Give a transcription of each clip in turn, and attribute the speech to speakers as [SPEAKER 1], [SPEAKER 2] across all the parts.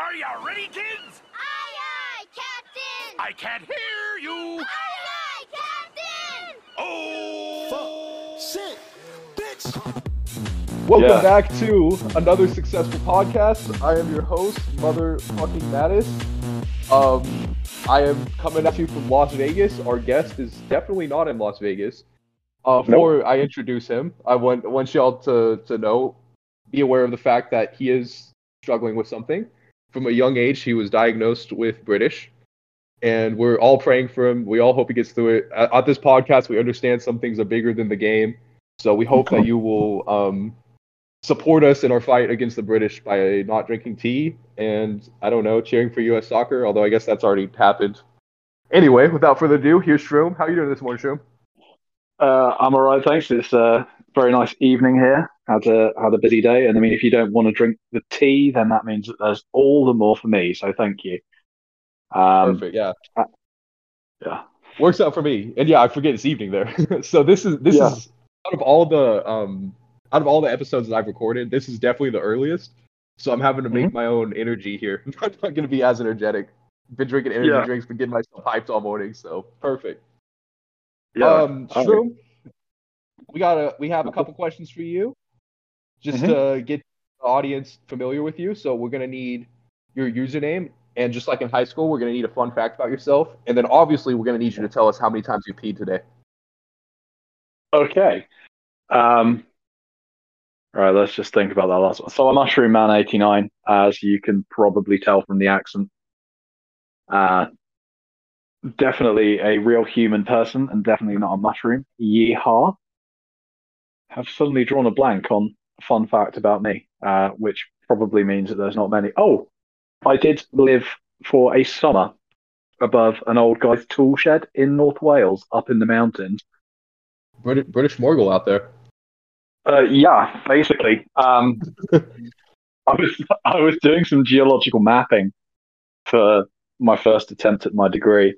[SPEAKER 1] Are you ready, kids?
[SPEAKER 2] Aye, aye, Captain!
[SPEAKER 1] I can't hear you.
[SPEAKER 2] Aye, aye, Captain!
[SPEAKER 1] Oh.
[SPEAKER 3] Shit, bitch.
[SPEAKER 4] Welcome
[SPEAKER 5] Yeah.
[SPEAKER 4] back to another successful podcast. I am your host, motherfucking Matis. Um, I am coming at you from Las Vegas. Our guest is definitely not in Las Vegas. Uh, before I introduce him, I want want y'all to to know, be aware of the fact that he is struggling with something. From a young age, he was diagnosed with British, and we're all praying for him. We all hope he gets through it. At, at this podcast, we understand some things are bigger than the game, so we hope that you will um, support us in our fight against the British by not drinking tea and I don't know, cheering for U.S. soccer. Although I guess that's already happened. Anyway, without further ado, here's Shroom. How are you doing this morning, Shroom?
[SPEAKER 5] Uh, I'm all right, thanks. It's a very nice evening here. Had a had a busy day, and I mean, if you don't want to drink the tea, then that means that there's all the more for me. So thank you. Um,
[SPEAKER 4] Perfect. Yeah,
[SPEAKER 5] yeah,
[SPEAKER 4] works out for me. And yeah, I forget it's evening there. so this is this
[SPEAKER 5] Yeah.
[SPEAKER 4] is out of all the um out of all the episodes that I've recorded, this is definitely the earliest. So I'm having to make my own energy here. I'm not going to be as energetic. Been drinking energy
[SPEAKER 5] Yeah.
[SPEAKER 4] drinks, been getting myself hyped all morning. So perfect.
[SPEAKER 5] yeah.
[SPEAKER 4] Um,
[SPEAKER 5] all right.
[SPEAKER 4] Shroom, we got a we have a couple questions for you, just to get the audience familiar with you. So we're gonna need your username, and just like in high school, we're gonna need a fun fact about yourself, and then obviously we're gonna need you to tell us how many times you peed today.
[SPEAKER 5] Okay. Um, all right, let's just think about that last one. So, I'm Mushroom Man 89, as you can probably tell from the accent. Uh, definitely a real human person and definitely not a mushroom. Yeehaw. Have suddenly drawn a blank on a fun fact about me, uh, which probably means that there's not many. Oh, I did live for a summer above an old guy's tool shed in North Wales, up in the mountains.
[SPEAKER 4] British, British Morgul out there.
[SPEAKER 5] Uh, yeah, basically. Um, I was I was doing some geological mapping for my first attempt at my degree,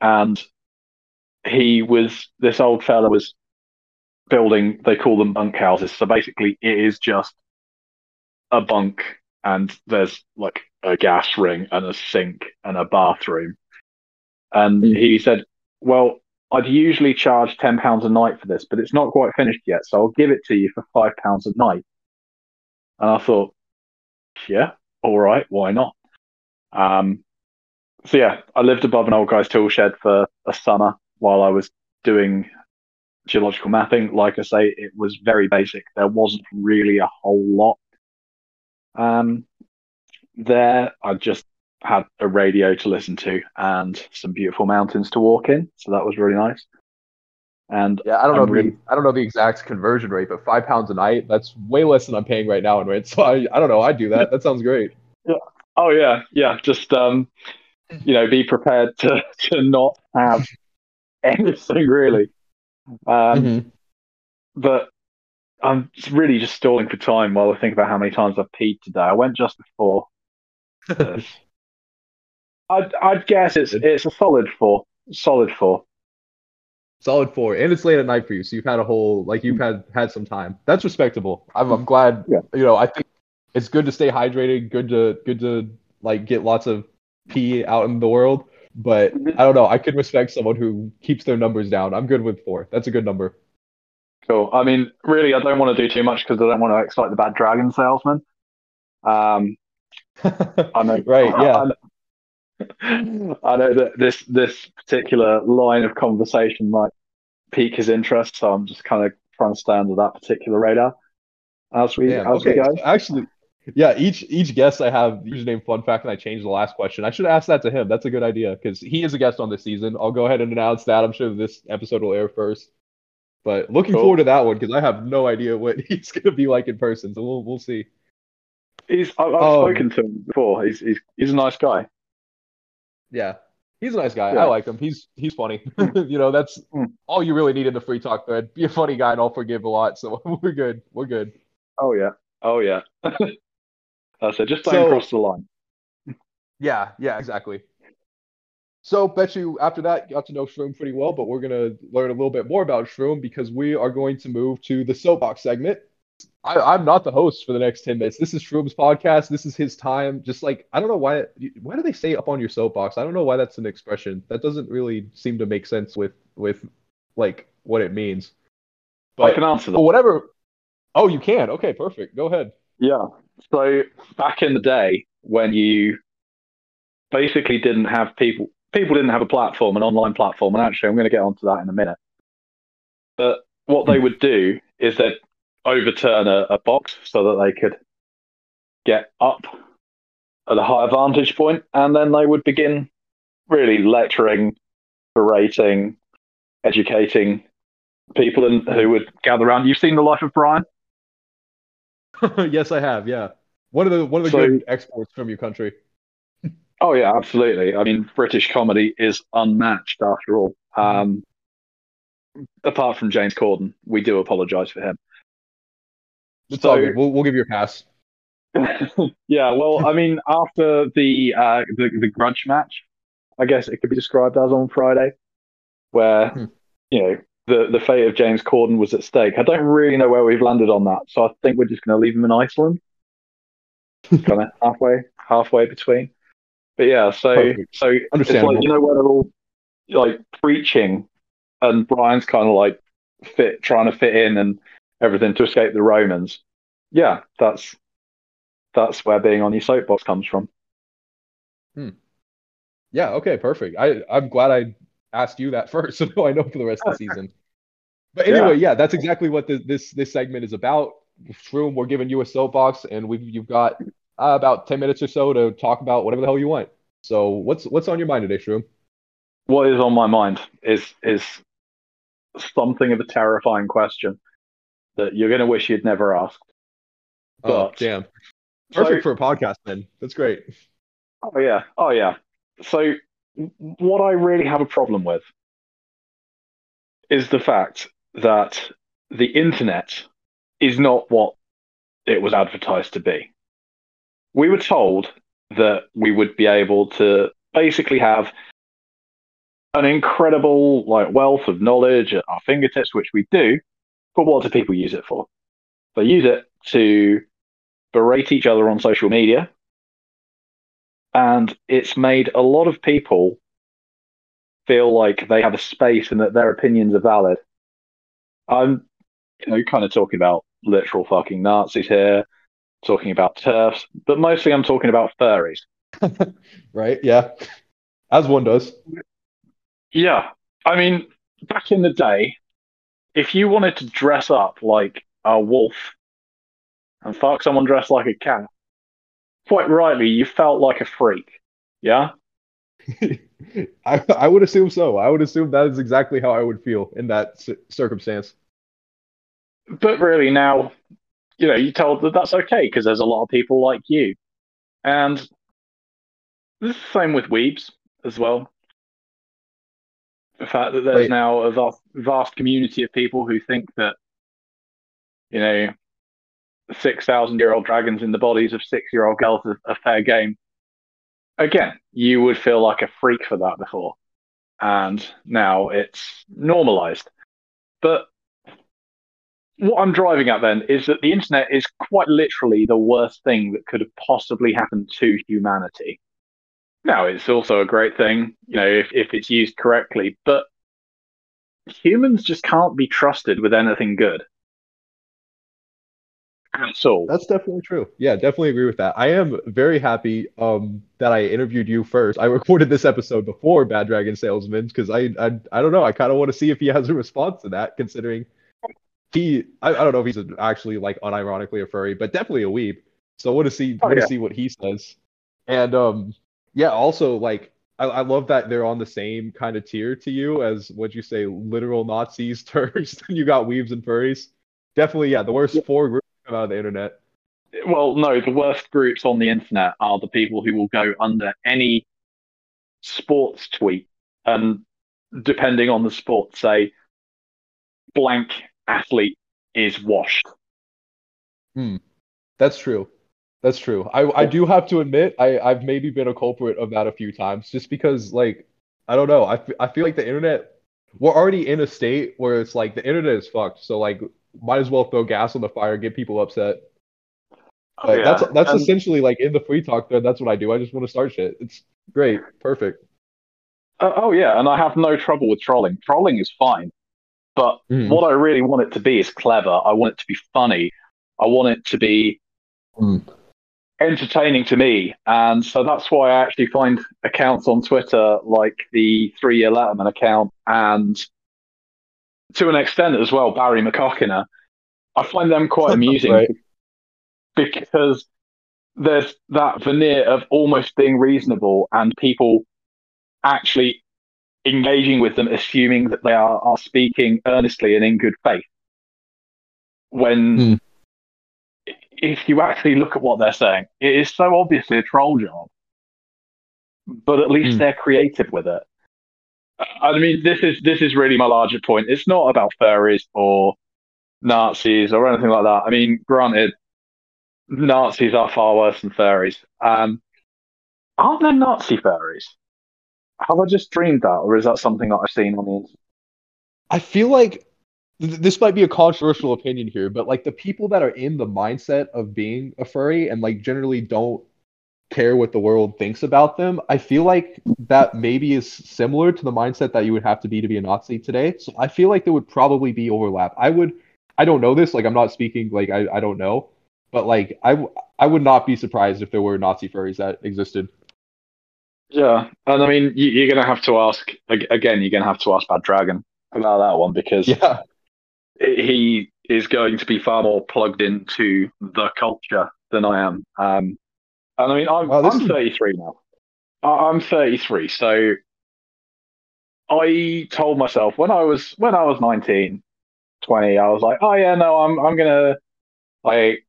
[SPEAKER 5] and he was this old fella was building. They call them bunk houses. So basically, it is just a bunk, and there's like a gas ring and a sink and a bathroom. And
[SPEAKER 4] Mm.
[SPEAKER 5] he said, "Well, I'd usually charge ten pounds a night for this, but it's not quite finished yet, so I'll give it to you for five pounds a night. And I thought, yeah, all right, why not? Um, so yeah, I lived above an old guy's tool shed for a summer while I was doing geological mapping. Like I say, it was very basic. There wasn't really a whole lot. Um, there, I just had a radio to listen to and some beautiful mountains to walk in. So that was really nice. And
[SPEAKER 4] Yeah, I don't know
[SPEAKER 5] I'm
[SPEAKER 4] the
[SPEAKER 5] really-
[SPEAKER 4] I don't know the exact conversion rate, but five pounds a night that's way less than I'm paying right now in rent. So I I don't know. I do that. That sounds great. Yeah.
[SPEAKER 5] oh yeah, yeah, just um, you know, be prepared to to not have anything really. Um,
[SPEAKER 4] Mhm.
[SPEAKER 5] but I'm really just stalling for time while I think about how many times I've peed today. I went just before. I'd I'd guess it's it's a solid four, solid four.
[SPEAKER 4] Solid four, and it's late at night for you, so you've had a whole like you've had had some time. That's respectable. I'm I'm glad.
[SPEAKER 5] Yeah.
[SPEAKER 4] You know, I think it's good to stay hydrated. Good to good to like get lots of pee out in the world. But
[SPEAKER 5] Mhm.
[SPEAKER 4] I don't know. I could respect someone who keeps their numbers down. I'm good with four. That's a good number.
[SPEAKER 5] Cool. I mean, really, I don't want to do too much because I don't want to excite the bad dragon salesman. Um, I know,
[SPEAKER 4] right? Yeah.
[SPEAKER 5] I know, I know that this this particular line of conversation might pique his interest, so I'm just kind of trying to stay under that particular radar as we
[SPEAKER 4] Damn,
[SPEAKER 5] as
[SPEAKER 4] okay.
[SPEAKER 5] we go.
[SPEAKER 4] so actually, yeah. Each each guest I have username fun fact, and I changed the last question. I should ask that to him. That's a good idea because he is a guest on this season. I'll go ahead and announce that. I'm sure this episode will air first. But looking
[SPEAKER 5] Cool.
[SPEAKER 4] forward to that one because I have no idea what he's gonna be like in person. So we'll we'll see.
[SPEAKER 5] He's I've, I've
[SPEAKER 4] Um,
[SPEAKER 5] spoken to him before. He's he's he's a nice guy.
[SPEAKER 4] Yeah, he's a nice guy.
[SPEAKER 5] Yeah.
[SPEAKER 4] I like him. He's he's funny. you know, that's
[SPEAKER 5] Mm.
[SPEAKER 4] all you really need in the free talk thread. Be a funny guy, and I'll forgive a lot. So we're good. We're good.
[SPEAKER 5] Oh yeah. Oh yeah. Uh, that's it. Just don't
[SPEAKER 4] So-
[SPEAKER 5] cross the line.
[SPEAKER 4] Yeah, yeah, exactly. So bet you after that got to know Shroom pretty well, but we're gonna learn a little bit more about Shroom because we are going to move to the soapbox segment. I, I'm not the host for the next 10 minutes. This is Shroom's podcast. This is his time. Just like, I don't know why, why do they say up on your soapbox? I don't know why that's an expression. That doesn't really seem to make sense with, with like what it means.
[SPEAKER 5] But, I can answer that.
[SPEAKER 4] whatever. Oh, you can. Okay, perfect. Go ahead.
[SPEAKER 5] Yeah. So back in the day when you basically didn't have people people didn't have a platform, an online platform, and actually I'm going to get onto that in a minute. But what they would do is they'd overturn a, a box so that they could get up at a higher vantage point, and then they would begin really lecturing, berating, educating people and who would gather around. You've seen the life of Brian?
[SPEAKER 4] yes, I have. Yeah. One of the one of the
[SPEAKER 5] So-
[SPEAKER 4] good exports from your country.
[SPEAKER 5] Oh yeah, absolutely. I mean, British comedy is unmatched after all. Um, apart from James Corden, we do apologise for him.
[SPEAKER 4] It's
[SPEAKER 5] So-
[SPEAKER 4] all good. We'll, we'll give you a pass.
[SPEAKER 5] yeah, well, I mean, after the, uh, the the grudge match, I guess it could be described as on Friday, where
[SPEAKER 4] Hmm.
[SPEAKER 5] you know the the fate of James Corden was at stake. I don't really know where we've landed on that, so I think we're just going to leave him in Iceland, kind of halfway halfway between. But yeah, so
[SPEAKER 4] Perfect.
[SPEAKER 5] so it's like you know where they're all like preaching, and Brian's kind of like fit trying to fit in and everything to escape the Romans. Yeah, that's that's where being on your soapbox comes from. Hmm.
[SPEAKER 4] Yeah, okay, perfect. I I'm glad I asked you that first, so I know for the rest of the season. But anyway, yeah, that's exactly what the, this this segment is about. Shroom, we're giving you a soapbox, and we you've got uh, about ten minutes or so to talk about whatever the hell you want. So what's what's on your mind today, Shroom?
[SPEAKER 5] What is on my mind is is something of a terrifying question that you're going to wish you'd never asked.
[SPEAKER 4] Oh,
[SPEAKER 5] But-
[SPEAKER 4] damn,
[SPEAKER 5] So-
[SPEAKER 4] perfect for a podcast. Then that's great.
[SPEAKER 5] Oh yeah, oh yeah. So what I really have a problem with is the fact that the internet is not what it was advertised to be. We were told that we would be able to basically have an incredible like wealth of knowledge at our fingertips, which we do. But what do people use it for? They use it to berate each other on social media, and it's made a lot of people feel like they have a space and that their opinions are valid. I'm, you know, kind of talking about literal fucking Nazis here, talking about TERFs, but mostly I'm talking about furries.
[SPEAKER 4] Right? Yeah, as one does.
[SPEAKER 5] Yeah, I mean, back in the day, if you wanted to dress up like a wolf and fuck someone dressed like a cat, quite rightly, you felt like a freak. Yeah.
[SPEAKER 4] I I would assume so. I would assume that is exactly how I would feel in that c- circumstance.
[SPEAKER 5] but really now you know you're told that that's okay because there's a lot of people like you and this is the same with weebs as well the fact that there's
[SPEAKER 4] Right.
[SPEAKER 5] now a vast, vast community of people who think that you know six thousand year old dragons in the bodies of six year old girls are a fair game again you would feel like a freak for that before and now it's normalized but what I'm driving at then is that the internet is quite literally the worst thing that could have possibly happened to humanity. Now, it's also a great thing, you know, if, if it's used correctly, but humans just can't be trusted with anything good. All.
[SPEAKER 4] That's definitely true. Yeah, definitely agree with that. I am very happy um, that I interviewed you first. I recorded this episode before Bad Dragon Salesman because I, I I don't know. I kind of want to see if he has a response to that, considering he I, I don't know if he's actually like unironically a furry, but definitely a weeb. So I want to see
[SPEAKER 5] Oh,
[SPEAKER 4] want to
[SPEAKER 5] yeah.
[SPEAKER 4] see what he says. And um yeah, also like I, I love that they're on the same kind of tier to you as what you say, literal Nazis, TERFs. And you got weebs and furries. Definitely, yeah, the worst
[SPEAKER 5] Yeah.
[SPEAKER 4] four groups come out of the internet.
[SPEAKER 5] Well, no, the worst groups on the internet are the people who will go under any sports tweet and, depending on the sport, say blank athlete is washed. Hmm.
[SPEAKER 4] That's true. That's true. I I do have to admit I I've maybe been a culprit of that a few times just because like I don't know. I I feel like the internet we're already in a state where it's like the internet is fucked. So like might as well throw gas on the fire, get people upset.
[SPEAKER 5] Oh,
[SPEAKER 4] Like,
[SPEAKER 5] yeah.
[SPEAKER 4] That's that's
[SPEAKER 5] And-
[SPEAKER 4] essentially like in the free talk thread. That's what I do. I just want to start shit. It's great, perfect.
[SPEAKER 5] Uh, oh yeah, and I have no trouble with trolling. Trolling is fine, but
[SPEAKER 4] Mhm.
[SPEAKER 5] what I really want it to be is clever. I want it to be funny. I want it to be
[SPEAKER 4] Mm.
[SPEAKER 5] entertaining to me, and so that's why I actually find accounts on Twitter like the Three Year Letterman account, and to an extent as well, Barry McCockiner. I find them quite amusing
[SPEAKER 4] Right.
[SPEAKER 5] because there's that veneer of almost being reasonable and people actually engaging with them, assuming that they are, are speaking earnestly and in good faith. When
[SPEAKER 4] Hmm.
[SPEAKER 5] if you actually look at what they're saying, it is so obviously a troll job, but at least
[SPEAKER 4] Hmm.
[SPEAKER 5] they're creative with it. I mean, this is this is really my larger point. It's not about furries or Nazis or anything like that. I mean, granted, Nazis are far worse than furries. Um, aren't there Nazi furries? Have I just dreamed that, or is that something that I've seen on the internet?
[SPEAKER 4] I feel like th- this might be a controversial opinion here, but like the people that are in the mindset of being a furry and like generally don't care what the world thinks about them, I feel like that maybe is similar to the mindset that you would have to be to be a Nazi today. So I feel like there would probably be overlap. I would, I don't know this, like I'm not speaking like I, I don't know, but like I, I would not be surprised if there were Nazi furries that existed.
[SPEAKER 5] Yeah, and I mean, you, you're going to have to ask again. You're going to have to ask Bad Dragon about that one because
[SPEAKER 4] Yeah.
[SPEAKER 5] he is going to be far more plugged into the culture than I am. Um, and I mean, I'm,
[SPEAKER 4] Wow,
[SPEAKER 5] I'm
[SPEAKER 4] is-
[SPEAKER 5] 33 now. I'm 33, so I told myself when I was when I was 19, 20, I was like, oh yeah, no, I'm I'm gonna like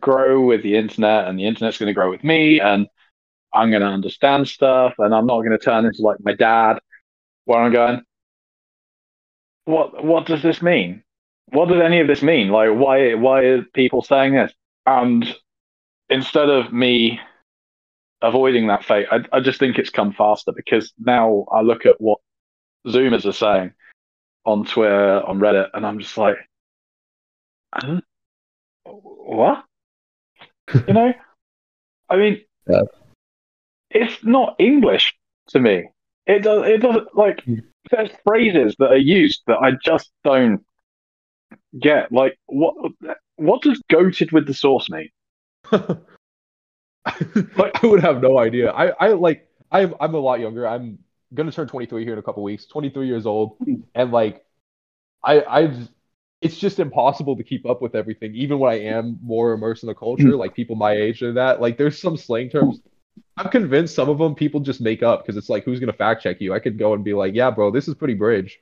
[SPEAKER 5] grow with the internet, and the internet's gonna grow with me, and I'm gonna understand stuff, and I'm not gonna turn into like my dad, where I'm going. What what does this mean? What does any of this mean? Like, why why are people saying this? And instead of me avoiding that fate, I, I just think it's come faster because now I look at what Zoomers are saying on Twitter, on Reddit, and I'm just like, huh? what? you know? I mean,
[SPEAKER 4] Yeah.
[SPEAKER 5] it's not English to me. It does. It doesn't like. Hmm. There's phrases that are used that I just don't get. Like, what? What does "goated with the sauce" mean?
[SPEAKER 4] I would have no idea. I, I like I'm I'm a lot younger. I'm gonna turn 23 here in a couple weeks. 23 years old, and like I I it's just impossible to keep up with everything. Even when I am more immersed in the culture, like people my age and that. Like there's some slang terms. I'm convinced some of them people just make up because it's like who's gonna fact check you? I could go and be like, yeah, bro, this is pretty bridge.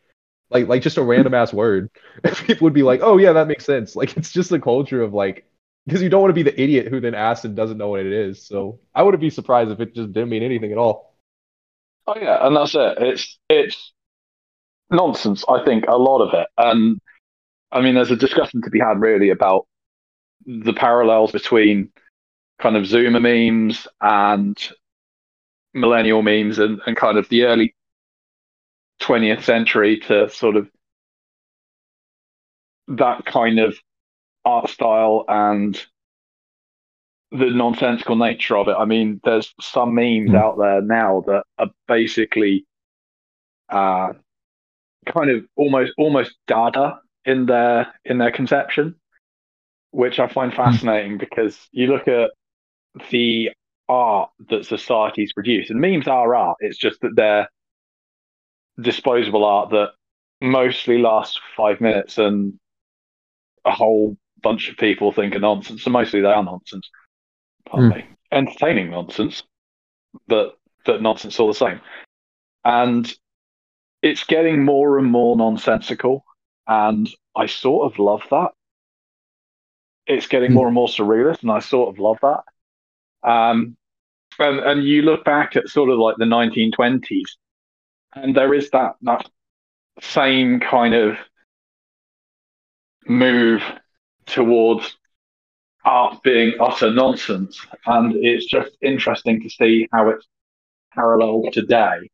[SPEAKER 4] Like like just a random ass word. And people would be like, oh yeah, that makes sense. Like it's just a culture of like because you don't want to be the idiot who then asks and doesn't know what it is. So I wouldn't be surprised if it just didn't mean anything at all.
[SPEAKER 5] Oh yeah, and that's it. It's it's nonsense. I think a lot of it, and I mean, there's a discussion to be had really about the parallels between kind of Zoomer memes and millennial memes, and, and kind of the early 20th century to sort of that kind of art style and the nonsensical nature of it. I mean, there's some memes
[SPEAKER 4] Mm.
[SPEAKER 5] out there now that are basically uh, kind of almost almost dada in their in their conception, which I find fascinating because you look at the art that societies produce, and memes are art. It's just that they're disposable art that mostly lasts five minutes and a whole bunch of people think are nonsense. So mostly they are nonsense. Pardon me. Entertaining nonsense, but but nonsense all the same. And it's getting more and more nonsensical, and I sort of love that. It's getting
[SPEAKER 4] Hmm.
[SPEAKER 5] more and more surrealist, and I sort of love that. Um, and and you look back at sort of like the 1920s, and there is that that same kind of move towards art being utter nonsense, and it's just interesting to see how it's paralleled today.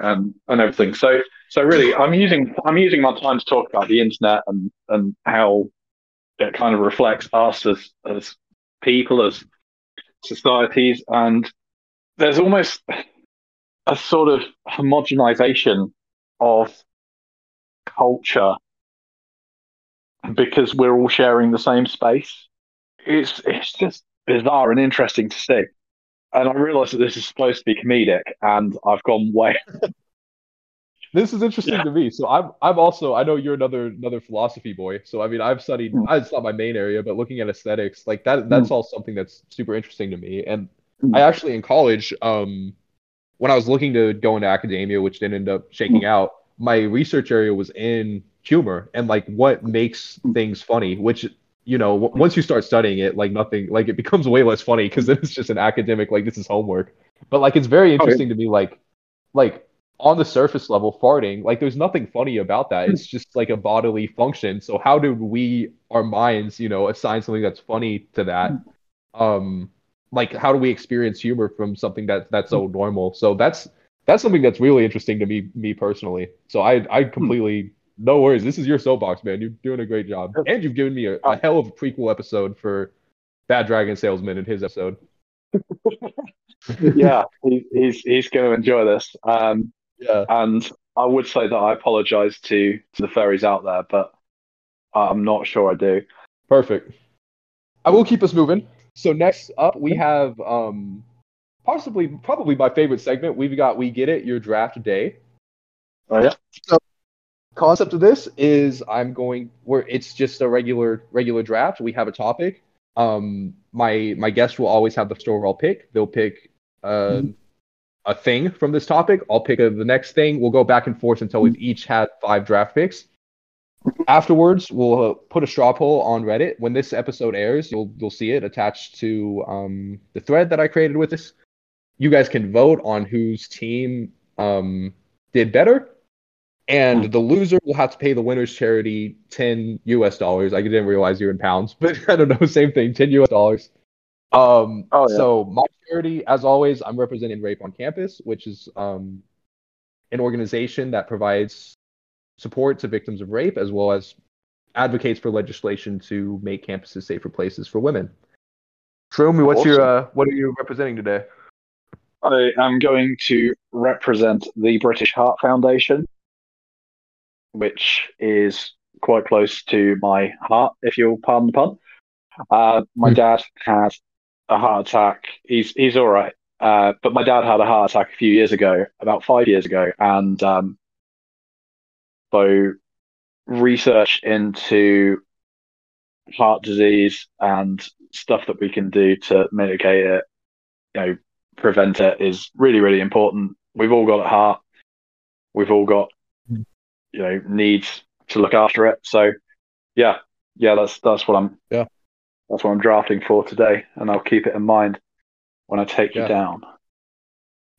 [SPEAKER 5] And and everything. So so really, I'm using I'm using my time to talk about the internet and and how it kind of reflects us as as people as societies and there's almost a sort of homogenization of culture because we're all sharing the same space. It's it's just bizarre and interesting to see. And I realise that this is supposed to be comedic, and I've gone way.
[SPEAKER 4] This is interesting
[SPEAKER 5] Yeah.
[SPEAKER 4] to me. So I'm I'm also I know you're another another philosophy boy. So I mean I've studied
[SPEAKER 5] Hmm.
[SPEAKER 4] it's not my main area, but looking at aesthetics, like that that's all something that's super interesting to me. And
[SPEAKER 5] Hmm.
[SPEAKER 4] I actually in college, um when I was looking to go into academia, which didn't end up shaking out, my research area was in humor and like what makes things funny, which you know, w- once you start studying it, like nothing, like it becomes way less funny because then it's just an academic, like this is homework. But like it's very interesting to me, like, like on the surface level, farting, like there's nothing funny about that. It's hmm. just like a bodily function. So how do we, our minds, you know, assign something that's funny to that? Hmm. Um, like how do we experience humor from something that that's so hmm. normal? So that's that's something that's really interesting to me, me personally. So I I completely no worries. This is your soapbox, man. You're doing a great job, and you've given me a, a hell of a prequel episode for Bad Dragon Salesman in his episode.
[SPEAKER 5] yeah, he, he's he's going to enjoy this. Um,
[SPEAKER 4] Yeah.
[SPEAKER 5] and I would say that I apologise to to the furries out there, but I'm not sure I do.
[SPEAKER 4] Perfect. I will keep us moving. So next up we have um possibly probably my favorite segment. We've got We Get It, Your Draft Day.
[SPEAKER 5] Oh yeah, So
[SPEAKER 4] Concept of this is I'm going where it's just a regular regular draft. We have a topic. Um my my guest will always have the first overall pick. They'll pick uh, a thing from this topic. I'll pick a, the next thing. We'll go back and forth until we've each had five draft picks. Afterwards, we'll uh, put a straw poll on Reddit. When this episode airs, you'll you'll see it attached to um, the thread that I created with this. You guys can vote on whose team um, did better, and the loser will have to pay the winner's charity ten U.S. dollars. I didn't realize you're in pounds, but I don't know, same thing, ten U.S. dollars. Um,
[SPEAKER 5] Oh, yeah.
[SPEAKER 4] so my charity, as always, I'm representing Rape on Campus, which is um, an organization that provides support to victims of rape as well as advocates for legislation to make campuses safer places for women. Shroom, what's your uh, what are you representing today?
[SPEAKER 5] I am going to represent the British Heart Foundation, which is quite close to my heart, if you'll pardon the pun. Uh, my
[SPEAKER 4] Hmm.
[SPEAKER 5] dad had a heart attack. He's he's all right, uh, but my dad had a heart attack a few years ago, about five years ago, and um, so research into heart disease and stuff that we can do to mitigate it, you know, prevent it is really, really important. We've all got a heart. We've all got,
[SPEAKER 4] Mm.
[SPEAKER 5] you know, needs to look after it. So, yeah, yeah, that's that's what I'm.
[SPEAKER 4] Yeah.
[SPEAKER 5] that's what I'm drafting for today, and I'll keep it in mind when I take
[SPEAKER 4] Yeah.
[SPEAKER 5] you down.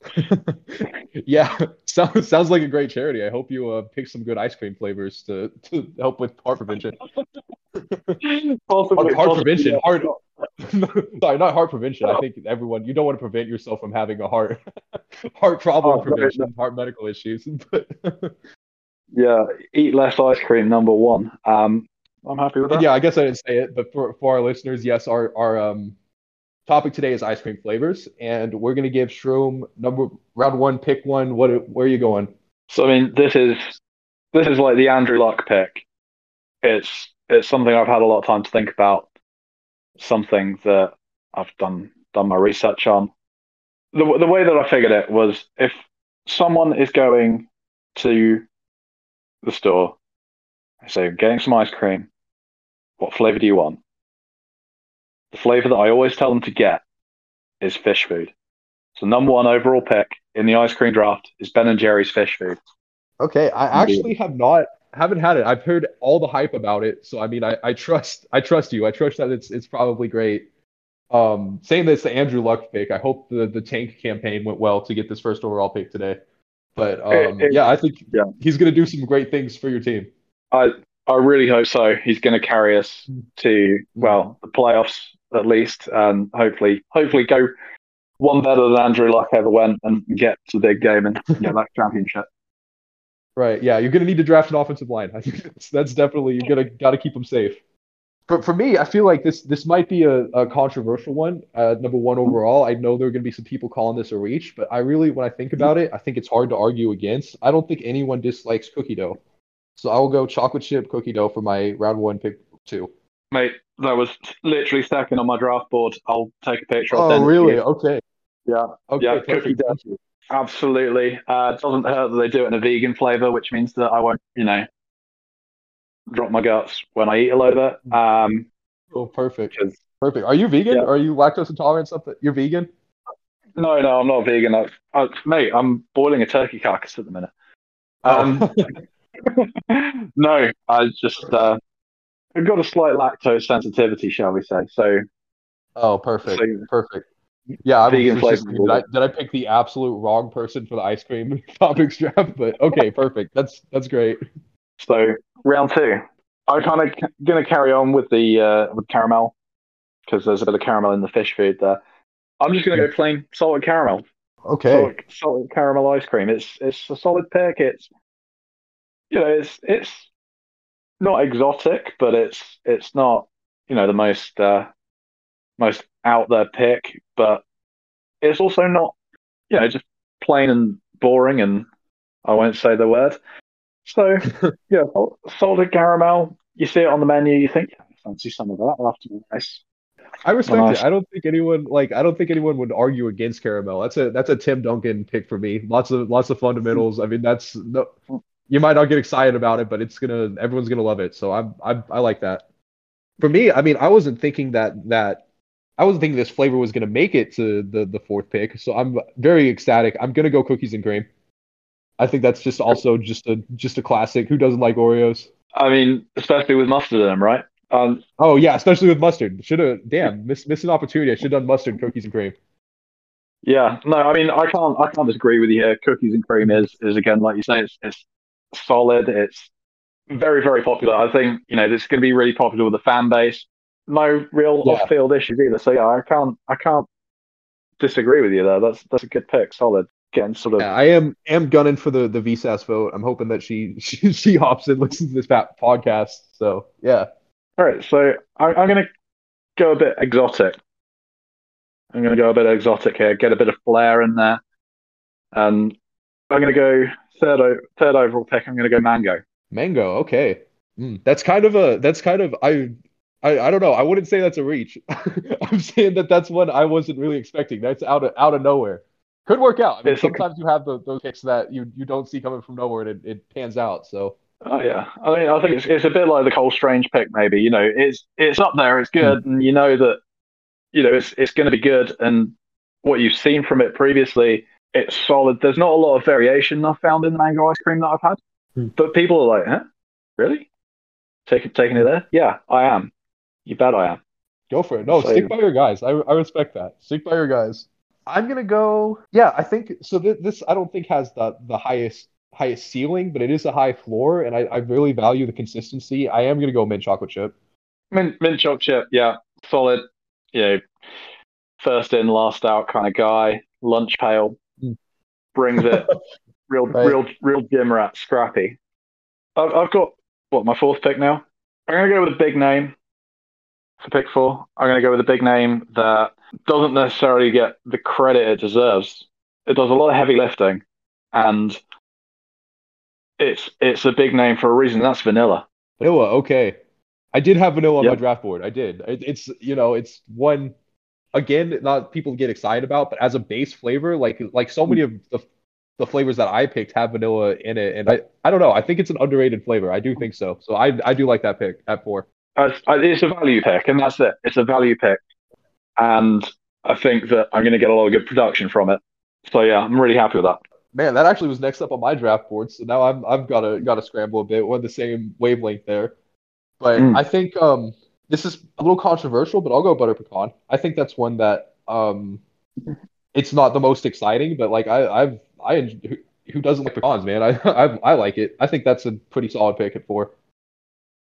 [SPEAKER 4] yeah, sounds sounds like a great charity. I hope you uh, pick some good ice cream flavors to, to help with heart prevention. Heart, prevention,
[SPEAKER 5] yeah.
[SPEAKER 4] heart. Sorry, not heart prevention. I think everyone you don't want to prevent yourself from having a heart heart problem
[SPEAKER 5] Oh, no,
[SPEAKER 4] prevention, heart medical issues.
[SPEAKER 5] Yeah, eat less ice cream. Number one. Um, I'm happy with that.
[SPEAKER 4] yeah, I guess I didn't say it, but for for our listeners, yes, our our um topic today is ice cream flavors, and we're gonna give Shroom number round one, pick one. What where are you going?
[SPEAKER 5] So I mean, this is this is like the Andrew Luck pick. It's it's something I've had a lot of time to think about. Something that I've done done my research on. The the way that I figured it was if someone is going to the store, say getting some ice cream, what flavor do you want? The flavor that I always tell them to get is fish food. So number one overall pick in the ice cream draft is Ben and Jerry's fish food.
[SPEAKER 4] Okay, I
[SPEAKER 5] Indeed.
[SPEAKER 4] actually have not haven't had it. I've heard all the hype about it, so I mean, I, I trust I trust you. I trust that it's it's probably great. Um, saying this the Andrew Luck pick. I hope the the tank campaign went well to get this first overall pick today. But um,
[SPEAKER 5] eh,
[SPEAKER 4] yeah, I think
[SPEAKER 5] yeah.
[SPEAKER 4] he's gonna do some great things for your team.
[SPEAKER 5] I I really hope so. He's going to carry us
[SPEAKER 4] Mm.
[SPEAKER 5] to well the playoffs at least, and hopefully hopefully go one better than Andrew Luck ever went and get to the big game and get that championship.
[SPEAKER 4] Right. Yeah, you're gonna need to draft an offensive line. I think that's, that's definitely you're gonna got to keep them safe. But for me, I feel like this this might be a, a controversial one. Uh, number one overall, I know there are gonna be some people calling this a reach, but I really, when I think about it, I think it's hard to argue against. I don't think anyone dislikes cookie dough, so I will go chocolate chip cookie dough for my round one pick two.
[SPEAKER 5] Mate, that was literally second on my draft board. I'll take a picture.
[SPEAKER 4] Oh,
[SPEAKER 5] it
[SPEAKER 4] really? Okay.
[SPEAKER 5] Yeah.
[SPEAKER 4] Okay.
[SPEAKER 5] Yeah, cookie dough. Absolutely. Uh, it doesn't hurt that they do it in a vegan flavor, which means that I won't, you know, drop my guts when I eat a load of it. Um,
[SPEAKER 4] Oh, perfect. Perfect. Are you vegan?
[SPEAKER 5] Yeah.
[SPEAKER 4] Are you lactose intolerant? Something? You're vegan?
[SPEAKER 5] no, no, I'm not vegan. I, I, mate, I'm boiling a turkey carcass at the minute. Um,
[SPEAKER 4] Oh.
[SPEAKER 5] no, I just uh, I've got a slight lactose sensitivity, shall we say? So,
[SPEAKER 4] oh, perfect.
[SPEAKER 5] so
[SPEAKER 4] Perfect. Yeah, I was
[SPEAKER 5] Vegan
[SPEAKER 4] just did I, did I pick the absolute wrong person for the ice cream topics draft? But okay, perfect. That's that's great.
[SPEAKER 5] So round two, I'm kind of going to carry on with the uh, with caramel because there's a bit of caramel in the fish food there. I'm just going to go plain salted caramel,
[SPEAKER 4] Okay.
[SPEAKER 5] salted, salted caramel ice cream. It's it's a solid pick. It's you know it's it's not exotic, but it's it's not you know the most uh, most out there pick, but it's also not you know just plain and boring and I won't say the word. So yeah, sal- salted caramel. You see it on the menu, you think, "Yeah, fancy some of that. That'll have to be nice.
[SPEAKER 4] I respect
[SPEAKER 5] nice.
[SPEAKER 4] it. I don't think anyone like I don't think anyone would argue against caramel. That's a that's a Tim Duncan pick for me. Lots of lots of fundamentals. I mean, that's no you might not get excited about it, but it's gonna everyone's gonna love it. So I'm I I like that. For me, I mean, I wasn't thinking that that I wasn't thinking this flavor was gonna make it to the the fourth pick. So I'm very ecstatic. I'm gonna go cookies and cream. I think that's just also just a just a classic. Who doesn't like Oreos?
[SPEAKER 5] I mean, especially with mustard in them, right? Um,
[SPEAKER 4] Oh yeah, especially with mustard. Should have damn miss miss an opportunity. I should have done mustard cookies and cream.
[SPEAKER 5] yeah, no, I mean, I can't, I can't disagree with you here. Cookies and cream is, is again, like you say, it's, it's solid. It's very, very popular. I think you know this is going to be really popular with the fan base. No real
[SPEAKER 4] Yeah.
[SPEAKER 5] off-field issues either. So yeah, I can't, I can't disagree with you there. That's that's a good pick. Solid. Getting sort of
[SPEAKER 4] Yeah, I am am gunning for the the VSAS vote. I'm hoping that she she, she hops in, listens to this podcast. So yeah,
[SPEAKER 5] All right, so I, I'm going to go a bit exotic. I'm going to go a bit exotic here, get a bit of flair in there, and I'm going to go third o- third overall pick. I'm going to go mango.
[SPEAKER 4] mango. Okay, Mm, that's kind of a that's kind of I. I, I don't know. I wouldn't say that's a reach. I'm saying that that's one I wasn't really expecting. That's out of out of nowhere. Could work out. I mean,
[SPEAKER 5] It's a-
[SPEAKER 4] sometimes you have the, those picks that you, you don't see coming from nowhere and it, it pans out. So
[SPEAKER 5] Oh yeah, I mean I think it's it's a bit like the Cole Strange pick. Maybe you know it's it's up there, it's good, and you know that you know it's it's going to be good, and what you've seen from it previously, it's solid. There's not a lot of variation I've found in the mango ice cream that I've had,
[SPEAKER 4] Hmm.
[SPEAKER 5] but people are like, huh, really? Taking taking it there? Yeah, I am. You bet I am.
[SPEAKER 4] Go for it. No,
[SPEAKER 5] So-
[SPEAKER 4] stick by your guys. I, I respect that. Stick by your guys. I'm gonna go. Yeah, I think so. Th- this I don't think has the the highest highest ceiling, but it is a high floor, and I, I really value the consistency. I am gonna go mint chocolate chip.
[SPEAKER 5] Mint mint chocolate chip, yeah, solid. You know, first in, last out kind of guy. Lunch pail
[SPEAKER 4] Mm.
[SPEAKER 5] Brings it. real,
[SPEAKER 4] Right.
[SPEAKER 5] real, real gym rat, scrappy. I've, I've got what my fourth pick now. I'm gonna go with a big name for pick four. I'm gonna go with a big name that doesn't necessarily get the credit it deserves. It does a lot of heavy lifting, and it's it's a big name for a reason. That's vanilla.
[SPEAKER 4] Vanilla. Okay, I did have vanilla on my draft board. I did. It, it's you know it's one again not people get excited about, but as a base flavor, like like so many of the the flavors that I picked have vanilla in it, and I I don't know. I think it's an underrated flavor. I do think so. So I I do like that pick at four.
[SPEAKER 5] Uh, It's a value pick, and that's it. It's a value pick, and I think that I'm going to get a lot of good production from it. So yeah, I'm really happy with that.
[SPEAKER 4] Man, that actually was next up on my draft board, so now I'm I've got to got to scramble a bit. We're on the same wavelength there, but
[SPEAKER 5] Mm.
[SPEAKER 4] I think um this is a little controversial, but I'll go butter pecan. I think that's one that um it's not the most exciting, but like I I've I who, who doesn't like pecans, man? I, I I like it. I think that's a pretty solid pick at four.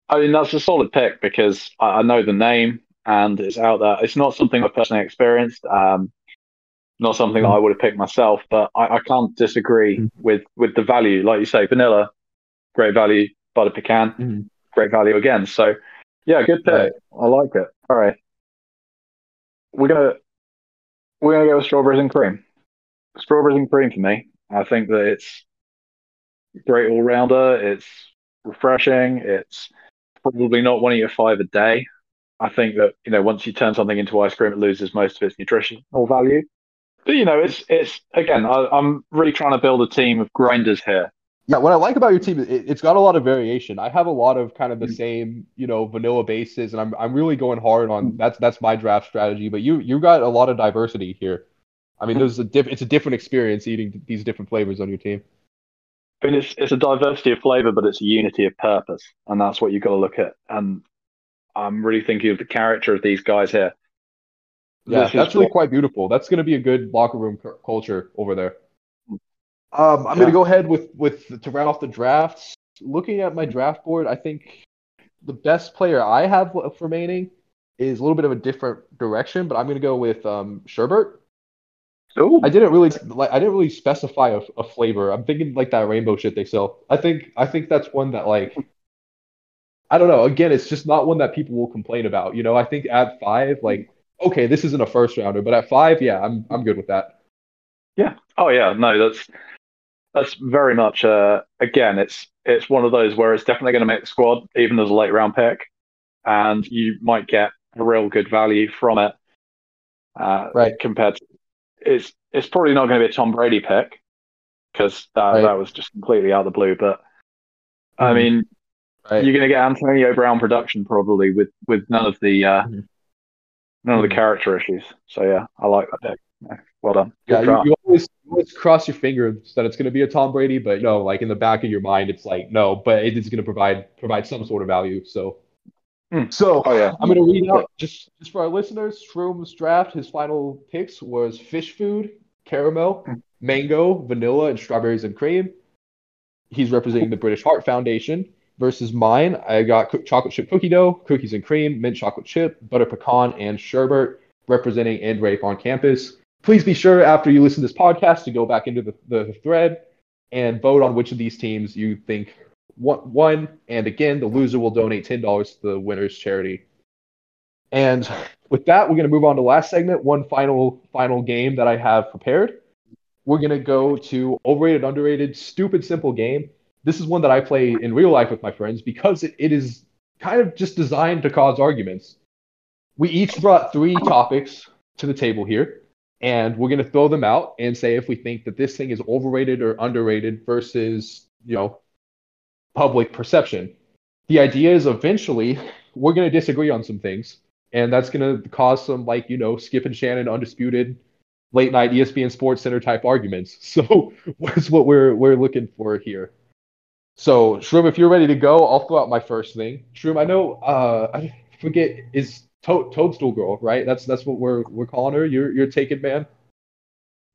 [SPEAKER 5] I mean, that's a solid pick because I, I know the name and it's out there. It's not something I've personally experienced. Um, Not something that I would have picked myself, but I, I can't disagree
[SPEAKER 4] Mm.
[SPEAKER 5] with with the value. Like you say, vanilla, great value. Butter pecan,
[SPEAKER 4] Mhm.
[SPEAKER 5] great value again. So, yeah, good pick.
[SPEAKER 4] Right.
[SPEAKER 5] I like it. All right, we're gonna we're gonna go with strawberries and cream. Strawberries and cream for me. I think that it's great all rounder. It's refreshing. It's probably not one of your five a day. I think that you know once you turn something into ice cream, it loses most of its nutritional value. But you know, it's it's again, I, I'm really trying to build a team of grinders here.
[SPEAKER 4] Yeah, what I like about your team, it, it's got a lot of variation. I have a lot of kind of the mm. same, you know, vanilla bases, and I'm I'm really going hard on mm. that's that's my draft strategy. But you you got a lot of diversity here. I mean, mm. there's a diff, it's a different experience eating these different flavors on your team.
[SPEAKER 5] I mean, it's it's a diversity of flavor, but it's a unity of purpose, and that's what you've got to look at. And I'm really thinking of the character of these guys here.
[SPEAKER 4] Yeah,
[SPEAKER 5] This
[SPEAKER 4] that's really
[SPEAKER 5] what-
[SPEAKER 4] quite beautiful. That's going to be a good locker room cu- culture over there. Um, I'm
[SPEAKER 5] Yeah.
[SPEAKER 4] going to go ahead with with to round off the drafts. Looking at my draft board, I think the best player I have remaining is a little bit of a different direction, but I'm going to go with um, Sherbert.
[SPEAKER 5] Ooh.
[SPEAKER 4] I didn't really like. I didn't really specify a, a flavor. I'm thinking like that rainbow shit they sell. I think I think that's one that like. I don't know. Again, it's just not one that people will complain about. You know, I think at five, like, okay, this isn't a first rounder, but at five, yeah, I'm I'm good with that. Yeah.
[SPEAKER 5] Oh yeah, no, that's that's very much uh again, it's it's one of those where it's definitely going to make the squad, even as a late round pick, and you might get a real good value from it. Uh,
[SPEAKER 4] Right.
[SPEAKER 5] Compared, to, it's it's probably not going to be a Tom Brady pick because that
[SPEAKER 4] Right.
[SPEAKER 5] that was just completely out of the blue. But I
[SPEAKER 4] Mhm.
[SPEAKER 5] mean,
[SPEAKER 4] Right.
[SPEAKER 5] you're going to get Antonio Brown production probably with with none of the uh,
[SPEAKER 4] Mhm.
[SPEAKER 5] none of the
[SPEAKER 4] Mhm.
[SPEAKER 5] character issues. So yeah, I like that pick. Well done. Good
[SPEAKER 4] Yeah, you always, always cross your fingers that it's going to be a Tom Brady, but you know, like in the back of your mind, it's like no, but it is going to provide provide some sort of value. So,
[SPEAKER 5] Hmm.
[SPEAKER 4] so
[SPEAKER 5] Oh yeah.
[SPEAKER 4] I'm going to read out just just for our listeners. Shroom's draft. His final picks was fish food, caramel,
[SPEAKER 5] Hmm.
[SPEAKER 4] mango, vanilla, and strawberries and cream. He's representing the British Heart Foundation. Versus mine, I got cook- chocolate chip cookie dough, cookies and cream, mint chocolate chip, butter pecan, and sherbet, representing and rape on campus. Please be sure after you listen to this podcast to go back into the, the thread and vote on which of these teams you think won. And again, the loser will donate $10 to the winner's charity. And with that, we're going to move on to last segment. One final final game that I have prepared. We're going to go to overrated, underrated, stupid, simple game. This is one that I play in real life with my friends because it, it is kind of just designed to cause arguments. We each brought three topics to the table here, and we're going to throw them out and say if we think that this thing is overrated or underrated versus, you know, public perception. The idea is eventually we're going to disagree on some things, and that's going to cause some, like, you know, Skip and Shannon undisputed late night ESPN Sports Center type arguments. So that's what we're we're looking for here. So Shroom, if you're ready to go, I'll throw out my first thing. Shroom, I know uh I forget is to- Toadstool Girl, right? That's that's what we're we're calling her. You're you're taken man.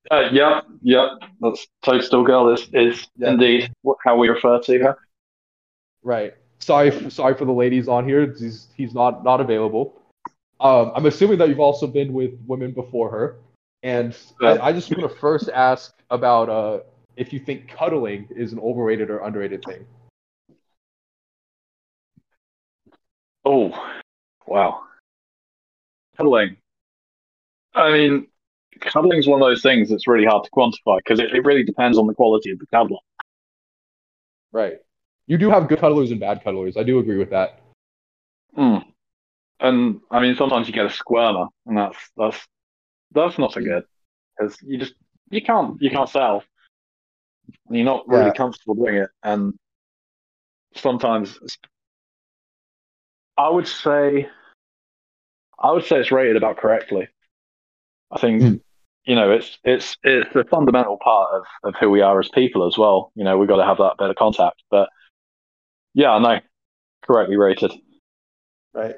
[SPEAKER 5] Uh, yep, yep. That's Toadstool Girl is, is
[SPEAKER 4] Yeah.
[SPEAKER 5] indeed how we refer to her.
[SPEAKER 4] Right. Sorry, f- sorry for the ladies on here. He's he's not not available. Um, I'm assuming that you've also been with women before her, and
[SPEAKER 5] Yeah.
[SPEAKER 4] I, I just want to first ask about uh, if you think cuddling is an overrated or underrated thing.
[SPEAKER 5] Oh, wow. Cuddling. I mean, cuddling is one of those things that's really hard to quantify because it, it really depends on the quality of the cuddler.
[SPEAKER 4] Right. You do have good cuddlers and bad cuddlers. I do agree with that.
[SPEAKER 5] Mm. And I mean, sometimes you get a squirmer, and that's that's that's not so good because you just you can't you can't sell, and you're not really
[SPEAKER 4] Yeah.
[SPEAKER 5] comfortable doing it. And sometimes I would say I would say it's rated about correctly. I think
[SPEAKER 4] Mm.
[SPEAKER 5] you know it's it's it's a fundamental part of of who we are as people as well. You know, we've got to have that of contact. But yeah, no, correctly rated.
[SPEAKER 4] Right.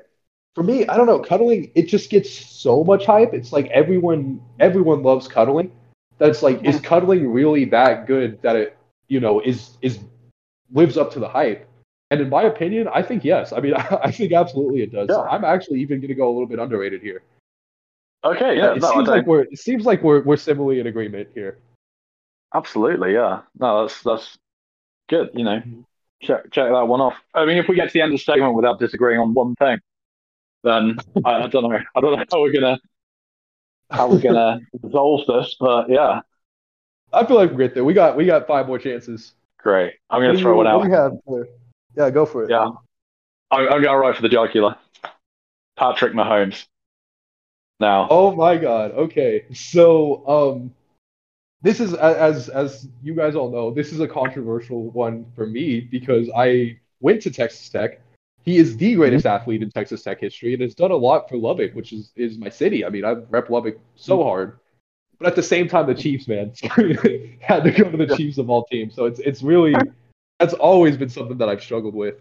[SPEAKER 4] For me, I don't know. Cuddling, it just gets so much hype. It's like everyone everyone loves cuddling. That's like, is cuddling really that good that it, you know, is is lives up to the hype? And in my opinion, I think yes. I mean, I think absolutely it does.
[SPEAKER 5] Yeah.
[SPEAKER 4] I'm actually even going to go a little bit underrated here.
[SPEAKER 5] Okay,
[SPEAKER 4] Yeah,
[SPEAKER 5] yeah,
[SPEAKER 4] it
[SPEAKER 5] no,
[SPEAKER 4] seems like we're it seems like we're we're similarly in agreement here.
[SPEAKER 5] absolutely, yeah. No, that's that's good. You know,
[SPEAKER 4] Mhm.
[SPEAKER 5] check check that one off. I mean, if we get to the end of the segment without disagreeing on one thing, then I, I don't know. I don't know how we're gonna how we're gonna resolve this, but yeah,
[SPEAKER 4] I feel like we're good there. We got we got five more chances.
[SPEAKER 5] great. I'm gonna throw one out.
[SPEAKER 4] What do have? Yeah, go for it.
[SPEAKER 5] Yeah. I'm, I'm going right for the jugular. Patrick Mahomes. Now,
[SPEAKER 4] Oh my god. Okay. So, um this is as as you guys all know, this is a controversial one for me because I went to Texas Tech. He is the greatest athlete in Texas Tech history and has done a lot for Lubbock, which is is my city. I mean, I've rep Lubbock so hard. But at the same time, the Chiefs, man, had to go to the Chiefs of all teams. So it's it's really that's always been something that I've struggled with.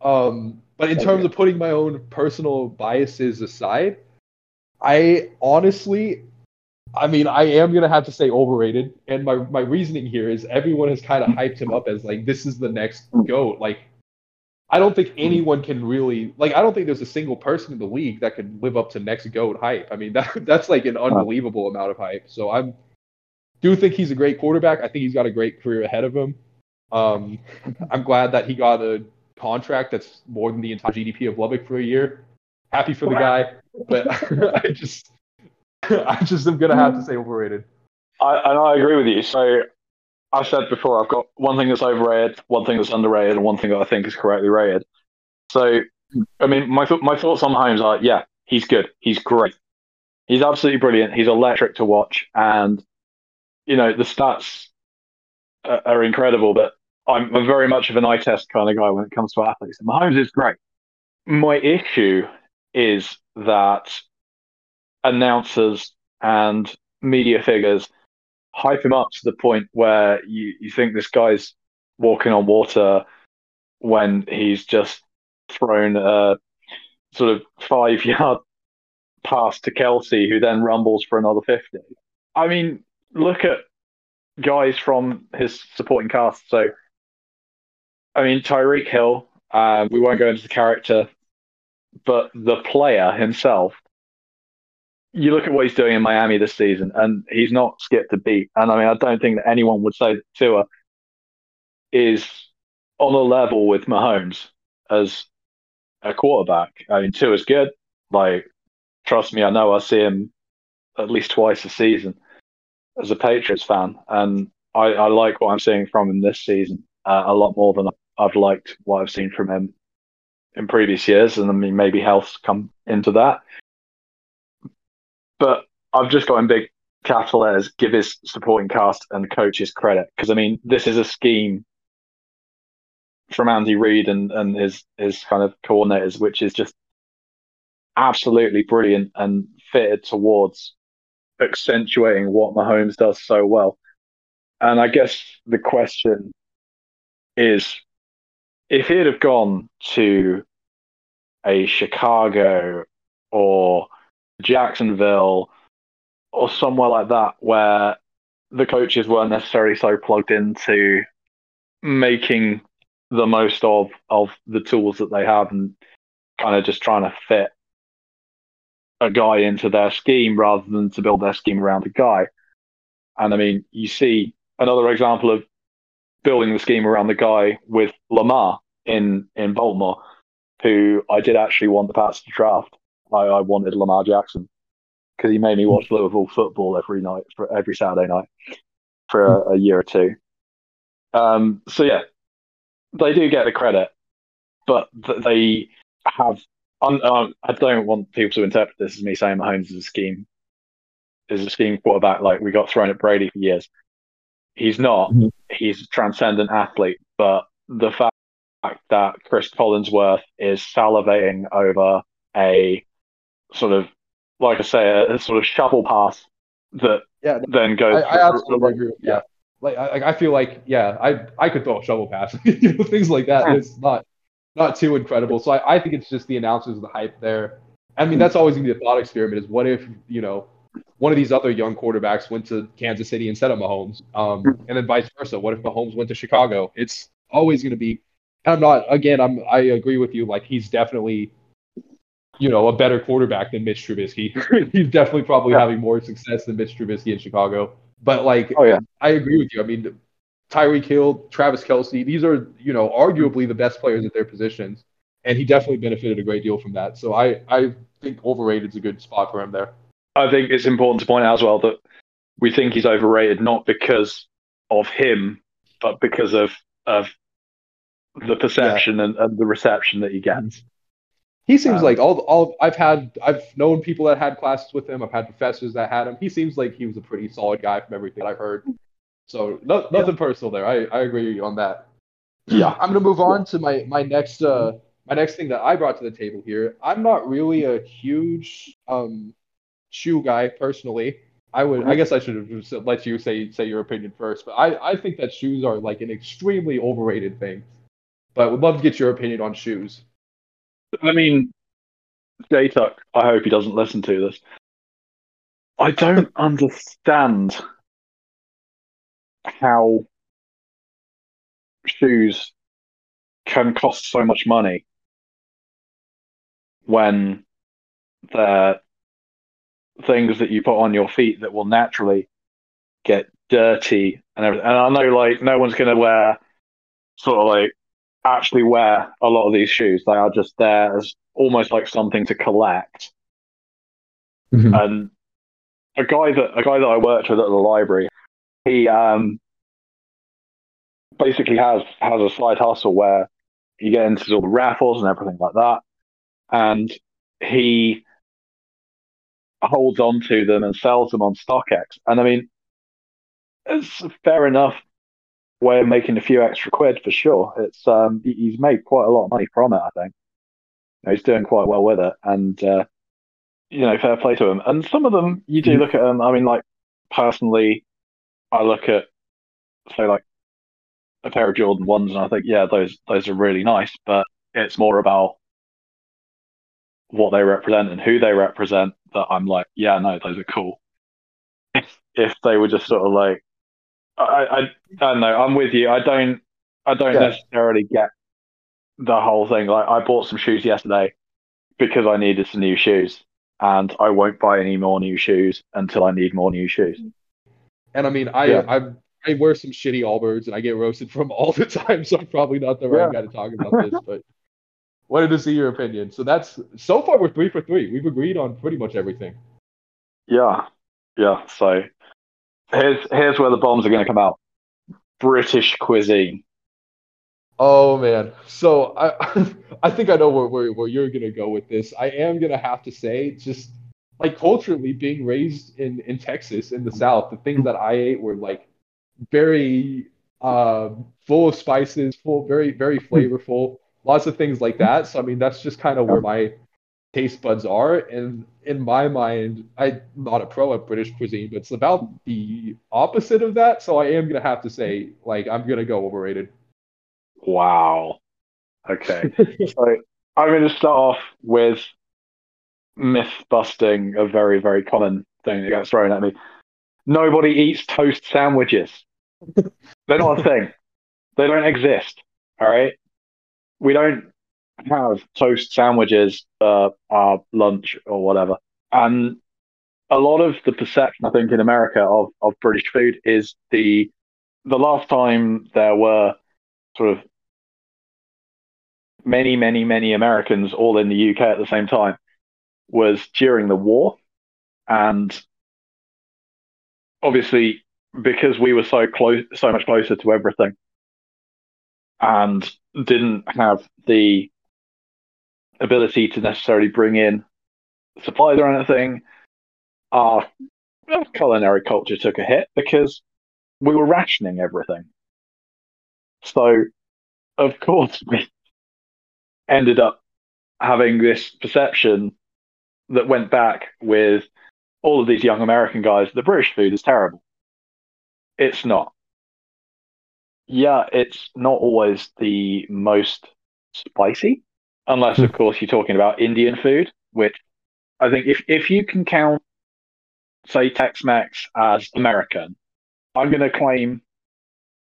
[SPEAKER 4] Um, but in terms of putting my own personal biases aside, I honestly, I mean, I am gonna have to say overrated, and my my reasoning here is everyone has kind of hyped him up as like this is the next goat. Like, I don't think anyone can really like. I don't think there's a single person in the league that can live up to next goat hype. I mean, that that's like an unbelievable amount of hype. So I'm do think he's a great quarterback. I think he's got a great career ahead of him. Um, I'm glad that he got a contract that's more than the entire GDP of Lubbock for a year. Happy for the guy, but I just, I just am gonna have to say overrated.
[SPEAKER 5] I, and I agree with you. So I've said before, I've got one thing that's overrated, one thing that's underrated, and one thing that I think is correctly rated. So, I mean, my th- my thoughts on Holmes are, yeah, he's good, he's great, he's absolutely brilliant, he's electric to watch, and you know the stats are, incredible. But I'm, I'm very much of an eye test kind of guy when it comes to athletes. And Mahomes is great. My issue is that announcers and media figures hype him up to the point where you, you think this guy's walking on water when he's just thrown a sort of five yard pass to Kelce, who then rumbles for another 50. I mean, look at guys from his supporting cast. So, I mean, Tyreek Hill, uh, we won't go into the character, but the player himself you look at what he's doing in Miami this season, and he's not skipped a beat. And I mean, I don't think that anyone would say that Tua is on a level with Mahomes as a quarterback. I mean, Tua's good. Like, trust me, I know I see him at least twice a season as a Patriots fan, and I, I like what I'm seeing from him this season uh, a lot more than I've liked what I've seen from him in previous years. And I mean, maybe health's come into that but I've just got in big capital letters, give his supporting cast and coaches credit. Because, I mean, this is a scheme from Andy Reid and, and his, his kind of coordinators, which is just absolutely brilliant and fitted towards accentuating what Mahomes does so well. And I guess the question is if he'd have gone to a Chicago or Jacksonville or somewhere like that where the coaches weren't necessarily so plugged into making the most of of the tools that they have and kind of just trying to fit a guy into their scheme rather than to build their scheme around a guy. And I mean, you see another example of building the scheme around the guy with Lamar in in Baltimore, who I did actually want the Pats to draft. I, I wanted Lamar Jackson because he made me watch Liverpool football every night for every Saturday night for a, a year or two. Um, so yeah, they do get the credit, but th- they have. Um, I don't want people to interpret this as me saying Mahomes is a scheme, is a scheme quarterback like we got thrown at Brady for years. He's not.
[SPEAKER 4] Mhm.
[SPEAKER 5] He's a transcendent athlete, but the fact that Cris Collinsworth is salivating over a sort of, like I say, a, a sort of shovel pass that
[SPEAKER 4] Yeah,
[SPEAKER 5] then goes.
[SPEAKER 4] I, I absolutely agree with that. Like I, I feel like yeah, I I could throw a shovel pass, you know, things like that. It's not not too incredible. So I, I think it's just the announcers, the hype there. I mean, that's always gonna be a thought experiment. Is what if you know one of these other young quarterbacks went to Kansas City instead of Mahomes, um, and then vice versa. What if Mahomes went to Chicago? It's always gonna be. I'm not again. I'm I agree with you. Like he's definitely you know, a better quarterback than Mitch Trubisky. He's definitely probably
[SPEAKER 5] Yeah.
[SPEAKER 4] having more success than Mitch Trubisky in Chicago. But like,
[SPEAKER 5] Oh yeah,
[SPEAKER 4] I agree with you. I mean, Tyreek Hill, Travis Kelce, these are, you know, arguably the best players at their positions. And he definitely benefited a great deal from that. So I, I think overrated is a good spot for him there.
[SPEAKER 5] I think it's important to point out as well that we think he's overrated not because of him, but because of of the perception and, and the reception that he gets.
[SPEAKER 4] He seems
[SPEAKER 5] Um,
[SPEAKER 4] like all, all I've had, I've known people that had classes with him. I've had professors that had him. He seems like he was a pretty solid guy from everything I've heard. So no, nothing personal there. I, I agree on that.
[SPEAKER 5] Yeah.
[SPEAKER 4] I'm gonna move on to my my next uh my next thing that I brought to the table here. I'm not really a huge um shoe guy personally. I would I guess I should have just let you say say your opinion first, but I I think that shoes are like an extremely overrated thing. But would love to get your opinion on shoes.
[SPEAKER 5] I mean, J-Tuck, I hope he doesn't listen to this. I don't understand how shoes can cost so much money when they're things that you put on your feet that will naturally get dirty and everything. And I know, like, no one's going to wear sort of like actually wear a lot of these shoes. They are just there as almost like something to collect.
[SPEAKER 4] Mhm.
[SPEAKER 5] And a guy that a guy that I worked with at the library, he um basically has has a side hustle where you get into all the raffles and everything like that, and he holds on to them and sells them on StockX. And I mean, it's a fair enough way of making a few extra quid for sure. It's um he's made quite a lot of money from it. I think You know, he's doing quite well with it, and uh, you know, fair play to him. And some of them, you do look at them. I mean, like personally, I look at say like a pair of Jordan ones, and I think, yeah, those those are really nice. But it's more about what they represent and who they represent that I'm like, yeah, no, those are cool. If if they were just sort of like, I I, I don't know, I'm with you. I don't I don't
[SPEAKER 4] Yeah.
[SPEAKER 5] necessarily get the whole thing. Like I bought some shoes yesterday because I needed some new shoes, and I won't buy any more new shoes until I need more new shoes.
[SPEAKER 4] And I mean, I
[SPEAKER 5] Yeah.
[SPEAKER 4] I I wear some shitty Allbirds and I get roasted from all the time, so I'm probably not the right
[SPEAKER 5] Yeah.
[SPEAKER 4] guy to talk about this. But wanted to see your opinion. So that's so far we're three for three. We've agreed on pretty much everything.
[SPEAKER 5] Yeah, yeah. So here's here's where the bombs are going to come out. British cuisine.
[SPEAKER 4] Oh man. So I I think I know where, where where you're gonna go with this. I am gonna have to say, just like culturally being raised in in Texas in the South, the things that I ate were like very uh, full of spices, full very very flavorful, lots of things like that. So I mean, that's just kind of where my taste buds are. And in my mind, I'm not a pro at British cuisine, but it's about the opposite of that. So I am gonna have to say, like, I'm gonna go overrated.
[SPEAKER 5] Wow. Okay. so I'm going to start off with myth busting, a very very common thing that gets thrown at me. Nobody eats toast sandwiches. They're not a thing. They don't exist. All right. We don't have toast sandwiches for our lunch or whatever. And a lot of the perception, I think, in America of, of British food is the the last time there were sort of many, many, many Americans all in the UK at the same time was during the war. And obviously, because we were so close, so much closer to everything, and didn't have the ability to necessarily bring in supplies or anything, our culinary culture took a hit because we were rationing everything. So, of course, we ended up having this perception that went back with all of these young American guys the British food is terrible. It's not. Yeah, it's not always the most spicy, unless, of hmm. course, you're talking about Indian food, which I think if, if you can count, say, Tex Mex as American, I'm going to claim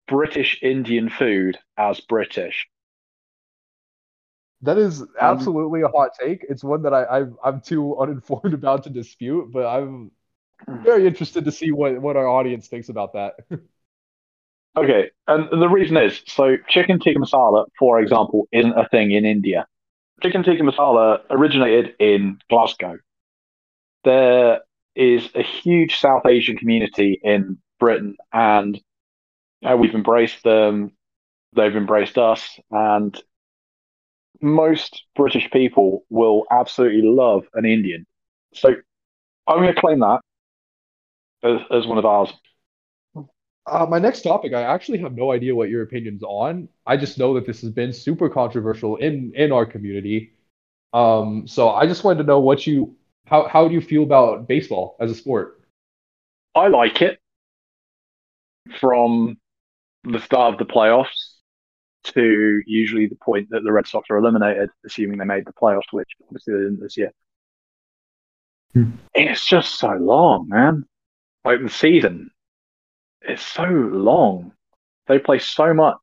[SPEAKER 5] British Indian food as British.
[SPEAKER 4] That is absolutely a hot take. It's one that I, I I'm too uninformed about to dispute, but I'm very interested to see what, what our audience thinks about that.
[SPEAKER 5] Okay, and the reason is so chicken tikka masala, for example, isn't a thing in India. Chicken tikka masala originated in Glasgow. There is a huge South Asian community in Britain, and uh, we've embraced them. They've embraced us, and most British people will absolutely love an Indian. So I'm going to claim that as, as one of ours.
[SPEAKER 4] Uh, my next topic, I actually have no idea what your opinion's on. I just know that this has been super controversial in in our community. Um, so I just wanted to know what you how how do you feel about baseball as a sport?
[SPEAKER 5] I like it from the start of the playoffs to usually the point that the Red Sox are eliminated, assuming they made the playoffs, which obviously they didn't this year.
[SPEAKER 4] Hmm.
[SPEAKER 5] It's just so long, man. Like the season, it's so long. They play so much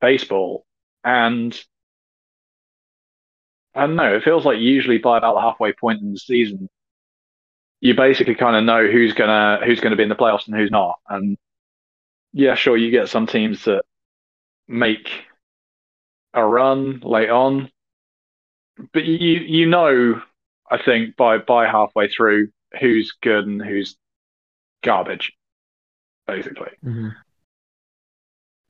[SPEAKER 5] baseball, and I don't know. It feels like usually by about the halfway point in the season, you basically kind of know who's gonna who's gonna be in the playoffs and who's not. And yeah, sure, you get some teams that make a run late on, but you you know, I think by by halfway through who's good and who's garbage, basically.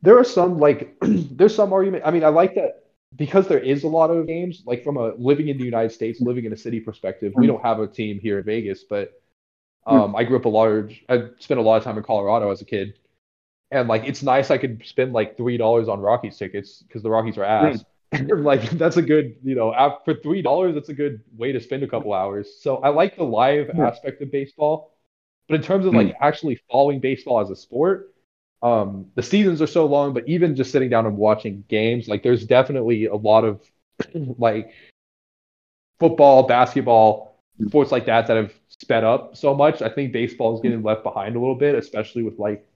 [SPEAKER 4] There are some like there's some argument. I mean, I like that because there is a lot of games. Like from a living in the United States, living in a city perspective, we
[SPEAKER 5] Mm.
[SPEAKER 4] don't have a team here in Vegas, but um, I grew up a large. I spent a lot of time in Colorado as a kid, and like it's nice. I could spend like three dollars on Rockies tickets because the Rockies are ass. Hmm. like that's a good, you know, for three dollars, that's a good way to spend a couple hours. So I like the live
[SPEAKER 5] Yeah.
[SPEAKER 4] aspect of baseball, but in terms of like hmm. actually following baseball as a sport, um, the seasons are so long. But even just sitting down and watching games, like there's definitely a lot of like football, basketball, sports like that that have sped up so much. I think baseball is getting left behind a little bit, especially with like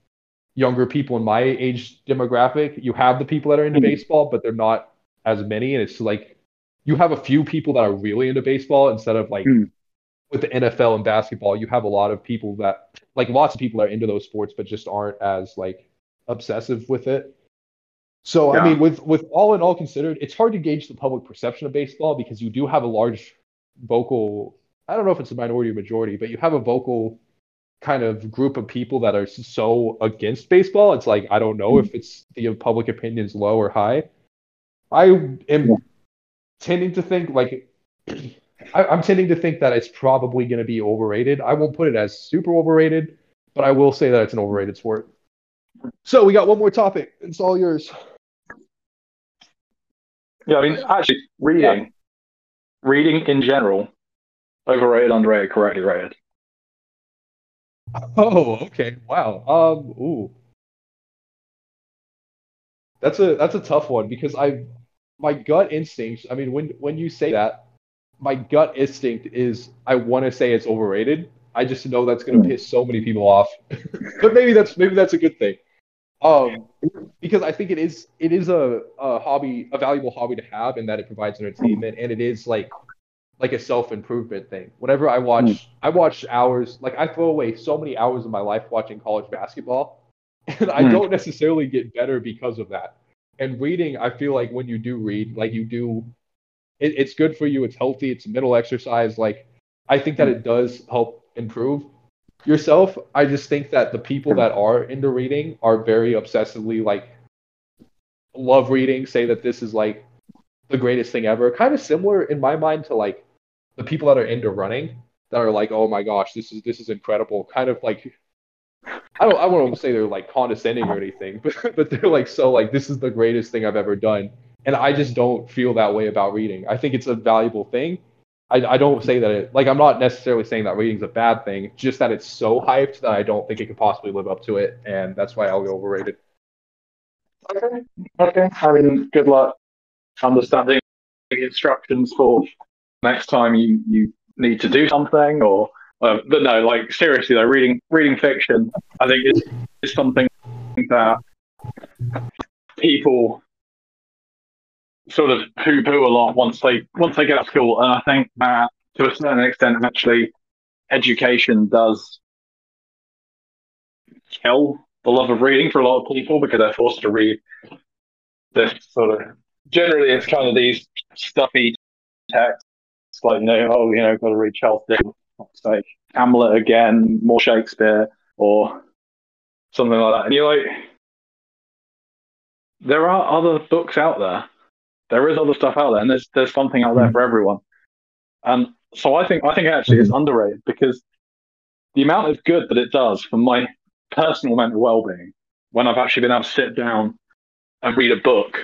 [SPEAKER 4] younger people in my age demographic. You have the people that are into
[SPEAKER 5] Mhm.
[SPEAKER 4] baseball, but they're not as many, and it's like you have a few people that are really into baseball instead of like
[SPEAKER 5] Mm.
[SPEAKER 4] with the NFL and basketball, you have a lot of people that like lots of people are into those sports but just aren't as like obsessive with it. So I mean with with all in all considered, it's hard to gauge the public perception of baseball because you do have a large vocal I don't know if it's a minority or majority, but you have a vocal kind of group of people that are so against baseball. It's like I don't know if mm-hmm. it's the public opinion is low or high. I am
[SPEAKER 5] Yeah.
[SPEAKER 4] tending to think like I, I'm tending to think that it's probably going to be overrated. I won't put it as super overrated, but I will say that it's an overrated sport. So we got one more topic. It's all yours.
[SPEAKER 5] Yeah, I mean, actually, reading, reading in general, overrated, underrated, correctly rated.
[SPEAKER 4] Oh, okay. Wow. Um, ooh. That's a that's a tough one because I my gut instinct, I mean when when you say that, my gut instinct is I want to say it's overrated. I just know that's going to piss so many people off. but maybe that's maybe that's a good thing. Um because I think it is it is a, a hobby, a valuable hobby to have in that it provides entertainment and it is like like a self-improvement thing. Whenever I watch hmm. I watch hours like I throw away so many hours of my life watching college basketball and I
[SPEAKER 5] Hmm.
[SPEAKER 4] don't necessarily get better because of that. And reading, I feel like when you do read, like you do it, it's good for you, it's healthy, it's a mental exercise. Like I think that hmm. it does help improve yourself. I just think that the people hmm. that are into reading are very obsessively like love reading, say that this is like the greatest thing ever. Kind of similar in my mind to like the people that are into running that are like, oh my gosh, this is this is incredible. Kind of like I don't I won't say they're like condescending or anything, but but they're like so like this is the greatest thing I've ever done. And I just don't feel that way about reading. I think it's a valuable thing. I, I don't say that it like I'm not necessarily saying that reading's a bad thing, just that it's so hyped that I don't think it could possibly live up to it, and that's why I'll go overrated.
[SPEAKER 5] Okay. Okay. I mean, good luck understanding the instructions for next time you, you need to do something or uh, but no, like seriously though, reading reading fiction I think is is something that people sort of poo poo a lot once they once they get out of school. And I think that to a certain extent, actually, education does kill the love of reading for a lot of people because they're forced to read this sort of. Generally, it's kind of these stuffy texts, like you know, oh, you know, got to read Charles Dickens, sake, Hamlet again, more Shakespeare, or something like that. And you're like, there are other books out there. There is other stuff out there, and there's there's something out there mm-hmm. for everyone. And so I think I think actually it's mm-hmm. underrated because the amount of good that it does for my personal mental well-being when I've actually been able to sit down and read a book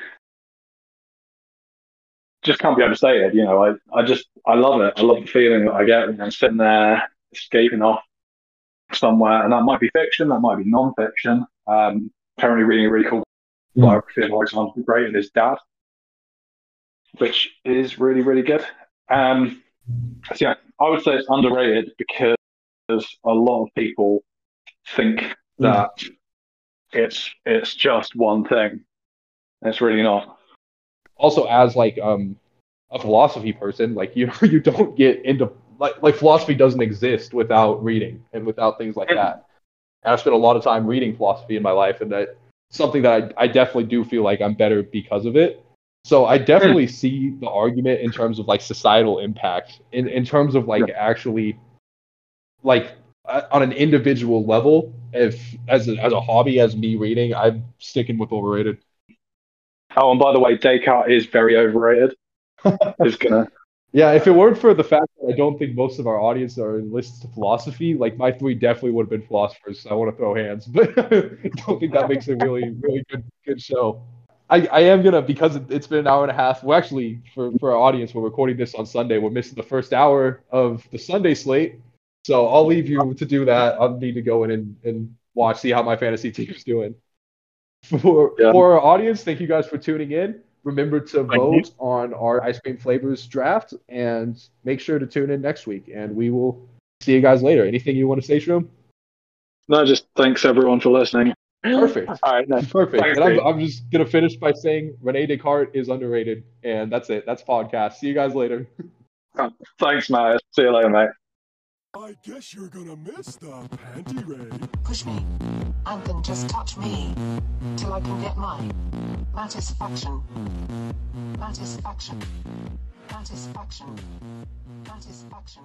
[SPEAKER 5] just can't be overstated. You know, I, I just I love it. I love the feeling that I get when I'm sitting there escaping off somewhere, and that might be fiction, that might be non-fiction. Um, currently reading a really cool biography of Alexander the Great and his dad, which is really really good. Um, so yeah, I would say it's underrated because a lot of people think that it's it's just one thing. It's really not.
[SPEAKER 4] Also, as like um a philosophy person, like you you don't get into like like philosophy doesn't exist without reading and without things like that. And I spent a lot of time reading philosophy in my life, and that something that I, I definitely do feel like I'm better because of it. So I definitely see the argument in terms of like societal impact, in in terms of like actually, like uh, on an individual level. If as a, as a hobby, as me reading, I'm sticking with overrated.
[SPEAKER 5] Oh, and by the way, Descartes is very overrated. is gonna
[SPEAKER 4] Yeah, if it weren't for the fact that I don't think most of our audience are enlisted to philosophy, like my three definitely would have been philosophers. So I want to throw hands, but I don't think that makes a really, really good, good show. I, I am gonna because it, it's been an hour and a half. Well, actually, for for our audience, we're recording this on Sunday. We're missing the first hour of the Sunday slate, so I'll leave you to do that. I'll need to go in and, and watch, see how my fantasy team's doing. For
[SPEAKER 5] Yeah.
[SPEAKER 4] for our audience, thank you guys for tuning in. Remember to
[SPEAKER 5] Thank you.
[SPEAKER 4] vote on our ice cream flavors draft and make sure to tune in next week. And we will see you guys later. Anything you want to say, Shroom?
[SPEAKER 5] no, just thanks everyone for listening.
[SPEAKER 4] Perfect.
[SPEAKER 5] All right, no,
[SPEAKER 4] Perfect.
[SPEAKER 5] Thanks,
[SPEAKER 4] And I'm, I'm just gonna finish by saying Rene Descartes is underrated, and that's it. That's podcast. See you guys later.
[SPEAKER 5] thanks, Matt. See you later, mate.
[SPEAKER 3] I guess you're gonna miss the panty raid.
[SPEAKER 6] Push me, and then just touch me till I can get my satisfaction. Satisfaction. Satisfaction. Satisfaction.